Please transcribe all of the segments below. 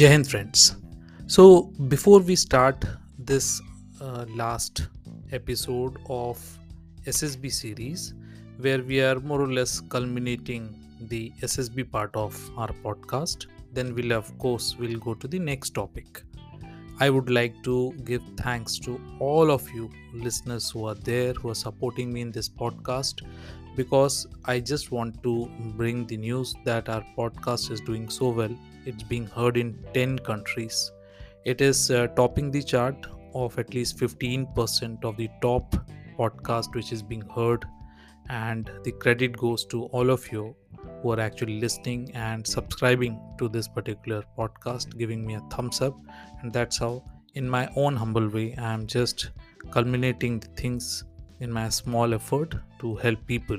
Jai Hind, friends. So, before we start this uh, last episode of SSB series, where we are more or less culminating the SSB part of our podcast, then we'll of course we'll go to the next topic. I would like to give thanks to all of you listeners who are there who are supporting me in this podcast because I just want to bring the news that our podcast is doing so well. It's being heard in 10 countries. It is uh, topping the chart of at least 15% of the top podcast which is being heard and the credit goes to all of you who are actually listening and subscribing to this particular podcast giving me a thumbs up and that's how in my own humble way i am just culminating the things in my small effort to help people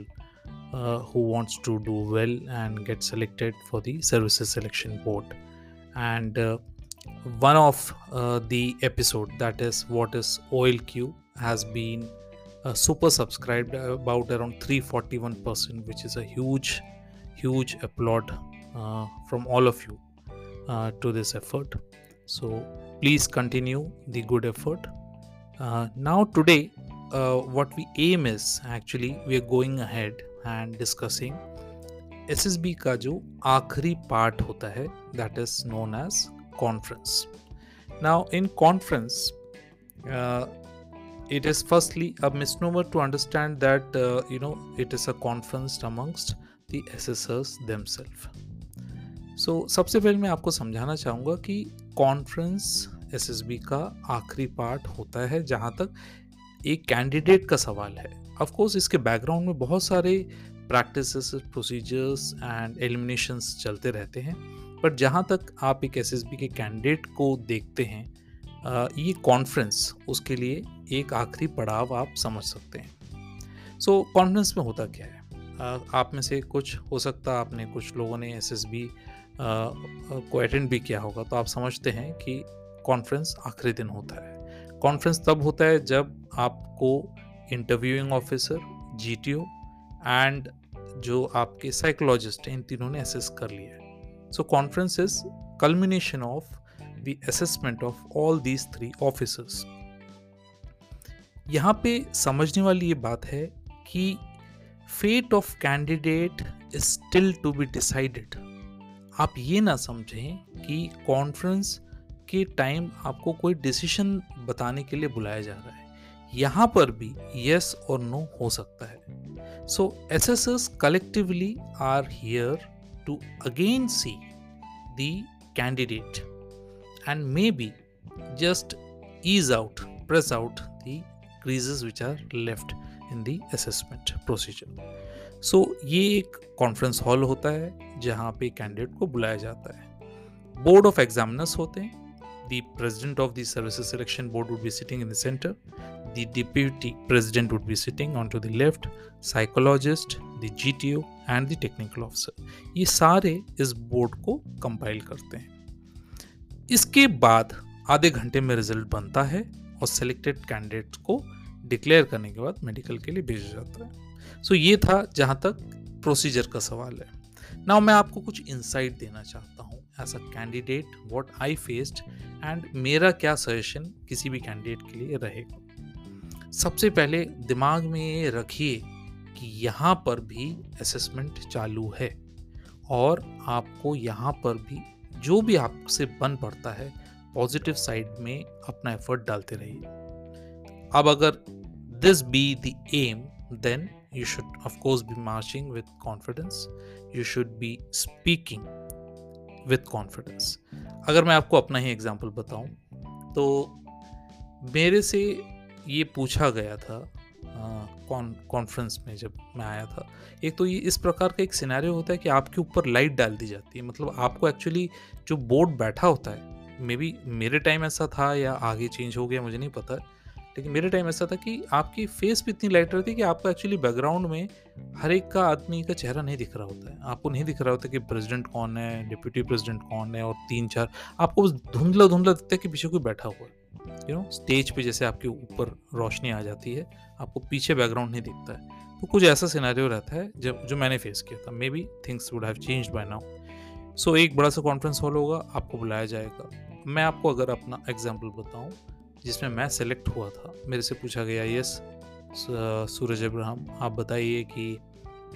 uh, who wants to do well and get selected for the services selection board. And uh, one of uh, the episode that is what is OILQ has been uh, super subscribed about around 341% which is a huge huge applaud uh, from all of you uh, to this effort. So please continue the good effort. Now today uh, what we aim is actually we are going ahead and discussing B का जो आखिरी part होता है that is known as conference now in conference it is firstly a misnomer to understand that you know it is a conference amongst the S S S them self so सबसे पहले मैं आपको समझाना चाहूँगा कि conference S S B का आखिरी part होता है जहाँ तक एक कैंडिडेट का सवाल है। ऑफ़ कोर्स इसके बैकग्राउंड में बहुत सारे प्रैक्टिस प्रोसीजर्स एंड एलिमिनेशंस चलते रहते हैं। बट जहाँ तक आप एक एसएसबी के कैंडिडेट को देखते हैं ये कॉन्फ्रेंस उसके लिए एक आखिरी पड़ाव आप समझ सकते हैं। सो so, कॉन्फ्रेंस में होता क्या है? आप में से कुछ हो सकता आपने कुछ लोगों ने एस एस बी को अटेंड भी किया होगा तो आप समझते हैं कि कॉन्फ्रेंस आखिरी दिन होता है। कॉन्फ्रेंस तब होता है जब आपको इंटरव्यूइंग ऑफिसर जीटीओ एंड जो आपके साइकोलॉजिस्ट हैं, इन तीनों ने असेस कर लिया है। So conference is culmination of the assessment of all these three officers यहाँ पे समझने वाली ये बात है कि fate of candidate is still to be decided आप ये ना समझें कि कॉन्फ्रेंस के टाइम आपको कोई डिसीज़न बताने के लिए बुलाया जा रहा है। यहाँ पर भी यस और नो हो सकता है। So S S S collectively are here to again see the candidate and maybe just ease out press out the creases which are left in the assessment procedure so ये एक conference hall होता है जहाँ पे candidate को बुलाया जाता है। बोर्ड ऑफ़ एग्जामिनर्स होते हैं। The president of the services selection board would be sitting in the center the deputy president would be sitting onto the left psychologist the gto and the technical officer सारे इस board को compile करते हैं इसके बाद आधे घंटे में रिज़ल्ट बनता है और सिलेक्टेड कैंडिडेट को डिक्लेयर करने के बाद मेडिकल के लिए भेजा जाता है सो so, ये था जहाँ तक प्रोसीजर का सवाल है नाउ मैं आपको कुछ इंसाइट देना चाहता हूँ as a candidate what I faced and मेरा क्या सजेशन किसी भी कैंडिडेट के लिए रहेगा। सबसे पहले दिमाग में ये रखिए कि यहाँ पर भी असेसमेंट चालू है और आपको यहाँ पर भी जो भी आपसे बन पड़ता है पॉजिटिव साइड में अपना एफर्ट डालते रहिए। अब अगर this be the aim, then you should of course be marching with confidence, you should be with confidence अगर मैं आपको अपना ही एग्ज़ाम्पल बताऊँ तो मेरे से ये पूछा गया था कॉन्फ्रेंस में जब मैं आया था, एक तो ये इस प्रकार का एक सिनेरियो होता है कि आपके ऊपर लाइट डाल दी जाती है। मतलब आपको एक्चुअली जो बोर्ड बैठा होता है मे बी मेरे टाइम ऐसा था या आगे चेंज हो गया, मुझे नहीं पता लेकिन मेरे टाइम ऐसा था कि आपकी फेस भी इतनी लाइट रहती कि आपको एक्चुअली बैकग्राउंड में हर एक का आदमी का चेहरा नहीं दिख रहा होता है। आपको नहीं दिख रहा होता कि प्रेसिडेंट कौन है डिप्यूटी प्रेसिडेंट कौन है और तीन चार, आपको बस धुंधला धुंधला दिखता है कि पीछे कोई बैठा हुआ है। यू नो स्टेज पे जैसे आपके ऊपर रोशनी आ जाती है, आपको पीछे बैकग्राउंड नहीं दिखता है। तो कुछ ऐसा सिनेरियो रहता है जब, जो मैंने फेस किया था। Maybe things would have change by now so एक बड़ा सा कॉन्फ्रेंस हॉल होगा, आपको बुलाया जाएगा। मैं आपको अगर अपना एग्ज़ाम्पल बताऊँ जिसमें मैं सेलेक्ट हुआ था। मेरे से पूछा गया यस सूरज अब्राहम आप बताइए कि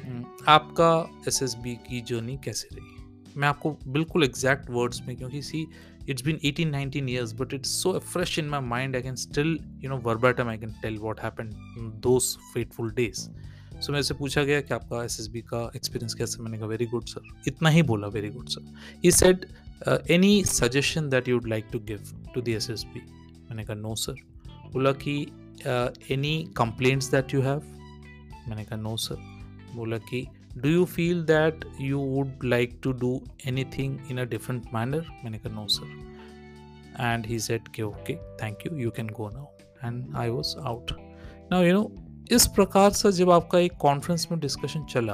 हम्म, आपका एस एस बी की जर्नी कैसे रही? मैं आपको बिल्कुल एग्जैक्ट वर्ड्स में क्योंकि सी it's been 18 19 years but it's so fresh in my mind i can still you know verbatim i can tell what happened in those fateful days. सो मेरे से पूछा गया कि आपका एस एस बी का एक्सपीरियंस कैसे? मैंने कहा वेरी गुड सर इतना ही बोला very good sir he said any suggestion that you'd like to give to the S S B मैंने कहा नो सर बोला कि any complaints that you have मैंने कहा नो सर बोला कि do you feel that you would like to do anything in a different manner मैंने कहा no sir and he said के okay thank you you can go now and I was out now you know इस प्रकार से जब आपका एक conference में डिस्कशन चला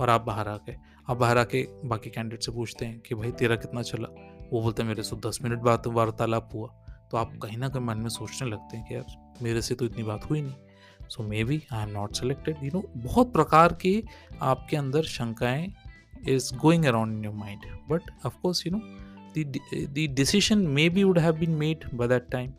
और आप बाहर आ गए, आप बाहर आके बाकी कैंडिडेट से पूछते हैं कि, भाई, तेरा कितना चला? वो बोलते हैं, मेरे से दस मिनट बाद वार्तालाप हुआ। तो आप कहीं ना कहीं मन में सोचने लगते हैं कि यार, मेरे से तो इतनी बात हुई नहीं। So maybe I am not selected you know बहुत प्रकार की आपके अंदर शंकाएँ is going around in your mind but of course you know the decision maybe would have been made by that time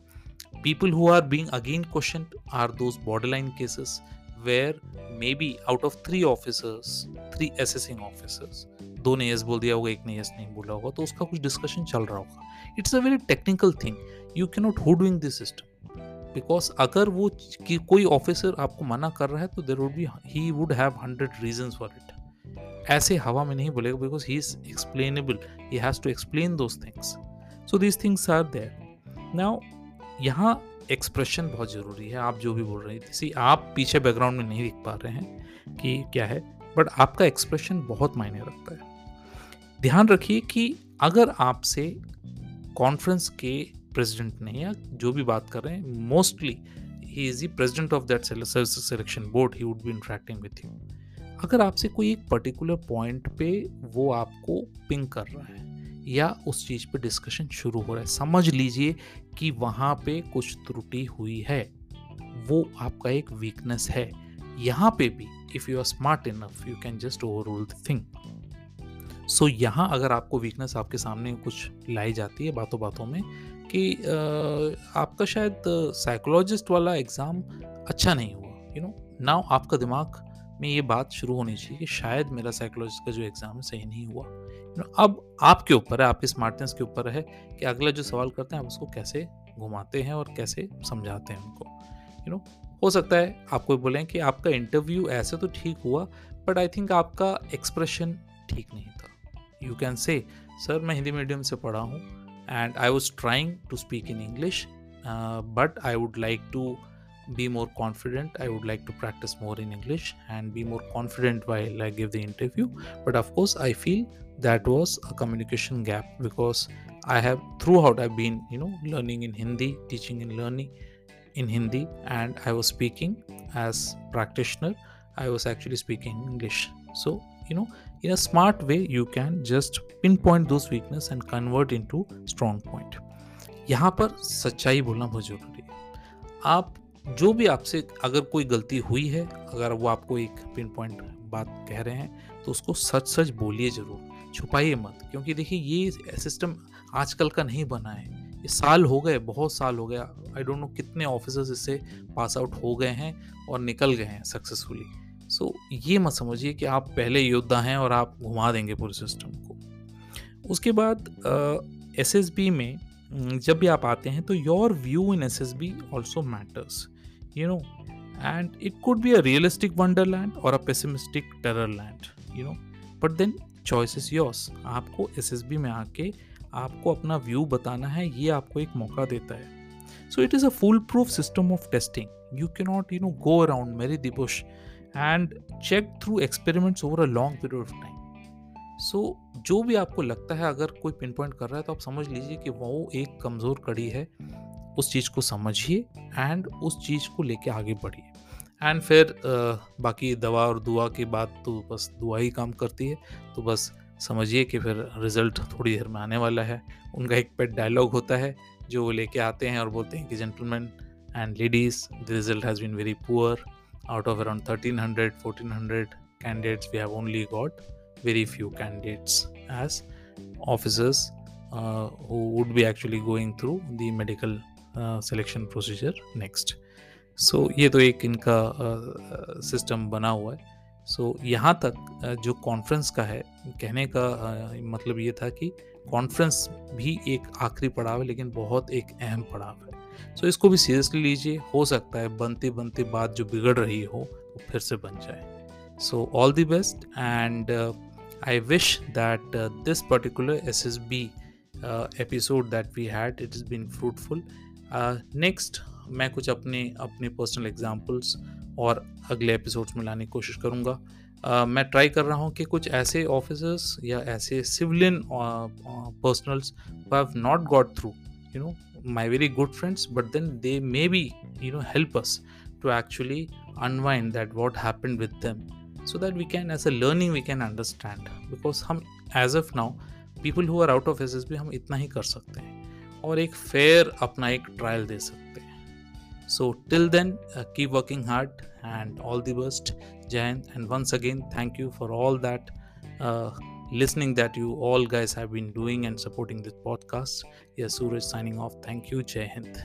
people who are being again question are those border line cases where maybe out of three officers three assessing officers दो ने yes बोल दिया होगा, एक ने yes नहीं बोला होगा तो उसका कुछ डिस्कशन चल रहा होगा। It's a very technical thing you can not who doing this system because अगर वो कि कोई ऑफिसर आपको मना कर रहा है तो there would be he would have hundred reason for it ऐसे हवा में नहीं बोलेगा because he is explainable he has to explain those things so these things are there now यहाँ एक्सप्रेशन बहुत ज़रूरी है, आप जो भी बोल रहे हैं। आप पीछे बैकग्राउंड में नहीं दिख पा रहे हैं कि क्या है बट आपका एक्सप्रेशन बहुत मायने रखता है। ध्यान रखिए कि अगर आपसे कॉन्फ्रेंस के प्रेसिडेंट ने या जो भी बात कर रहे हैं mostly he is the president of that selection board he would be interacting with you अगर आपसे कोई एक पर्टिकुलर पॉइंट पे वो आपको पिंग कर रहा है, या उस चीज़ पे डिस्कशन शुरू हो रहा है, समझ लीजिए कि वहाँ पे कुछ त्रुटि हुई है, वो आपका एक वीकनेस है। यहाँ पे भी if you are smart enough you can just overrule the thing so यहाँ अगर आपको वीकनेस आपके सामने कुछ लाई जाती है बातों बातों में कि आपका शायद साइकोलॉजिस्ट वाला एग्ज़ाम अच्छा नहीं हुआ यू नो नाउ आपका दिमाग में ये बात शुरू होनी चाहिए कि शायद मेरा साइकोलॉजिस्ट का जो एग्ज़ाम सही नहीं हुआ। यू नो अब आपके ऊपर है, आपके स्मार्टनेस के ऊपर है कि अगला जो सवाल करते हैं आप उसको कैसे घुमाते हैं और कैसे समझाते हैं उनको। यू नो हो सकता है आपको बोलें कि आपका इंटरव्यू ऐसे तो ठीक हुआ बट आई थिंक आपका एक्सप्रेशन ठीक नहीं था। यू कैन से सर मैं हिंदी मीडियम से पढ़ा हूँ and I was trying to speak in English, uh, but I would like to be more confident. I would like to practice more in English and be more confident while I give the interview. But of course, I feel that was a communication gap because I have throughout I've been you know learning in Hindi, teaching and learning in Hindi, and I was speaking as practitioner. I was actually speaking English. So you know, in a smart way, you can just pinpoint those weakness and convert into strong point. यहाँ पर सच्चाई बोलना बहुत ज़रूरी है। आप जो भी आपसे अगर कोई गलती हुई है, अगर वो आपको एक पिन पॉइंट बात कह रहे हैं तो उसको सच सच बोलिए ज़रूर। छुपाइए मत, क्योंकि देखिए ये सिस्टम आजकल का नहीं बना है। ये साल हो गए, बहुत साल हो गया। आई डोंट नो कितने ऑफिसर्स इससे पास आउट हो गए हैं और निकल गए हैं सक्सेसफुली सो ये मत समझिए कि आप पहले योद्धा हैं और आप घुमा देंगे पूरे सिस्टम को। उसके बाद एस एस बी में जब भी आप आते हैं तो your view in S S B also matters you know and it could be a realistic wonderland और a pessimistic terror land you know but then choice is yours आपको S S B में आके आपको अपना view बताना है, ये आपको एक मौका देता है। So it is a full proof system of testing you can not you know go around मेरी the bush and check through experiments over a long period of time so जो भी आपको लगता है, अगर कोई पिन पॉइंट कर रहा है तो आप समझ लीजिए कि वो एक कमज़ोर कड़ी है। उस चीज़ को समझिए एंड उस चीज़ को लेके आगे बढ़िए। एंड फिर बाकी दवा और दुआ की बात तो बस दुआ ही काम करती है। तो बस समझिए कि फिर रिज़ल्ट थोड़ी देर में आने वाला है। उनका एक पेट डायलॉग होता है, जो वो लेके आते हैं और बोलते हैं कि gentleman and ladies the result has been very poor out of around 1300 1400 candidates we have only got very few candidates as officers uh, who would be actually going through the medical uh, selection procedure next so so, ये तो एक इनका system uh, बना हुआ है सो so, यहाँ तक uh, जो कॉन्फ्रेंस का है कहने का uh, मतलब ये था कि कॉन्फ्रेंस भी एक आखिरी पड़ाव है लेकिन बहुत एक अहम पड़ाव है सो इसको भी सीरियसली लीजिए हो सकता है बनते बनते बात जो बिगड़ रही हो वो फिर से बन जाए। So all the best and I wish that this particular S S B episode that we had it is been fruitful next मैं कुछ अपने अपने पर्सनल एग्जाम्पल्स और अगले एपिसोड्स में लाने की कोशिश करूँगा। Uh, मैं ट्राई कर रहा हूँ कि कुछ ऐसे ऑफिसर्स या ऐसे civilian personnels have not got through you know my very good friends but then they maybe you know help us to actually unwind that what happened with them so that we can as a learning we can understand because हम as of now people who are out of SSB हम इतना ही कर सकते हैं और एक fair अपना एक ट्रायल दे सकते हैं so till then keep working hard and all the best Jain and once again thank you for all that uh, listening that you all guys have been doing and supporting this podcast. Yes, Suraj signing off. Thank you. Jai Hind.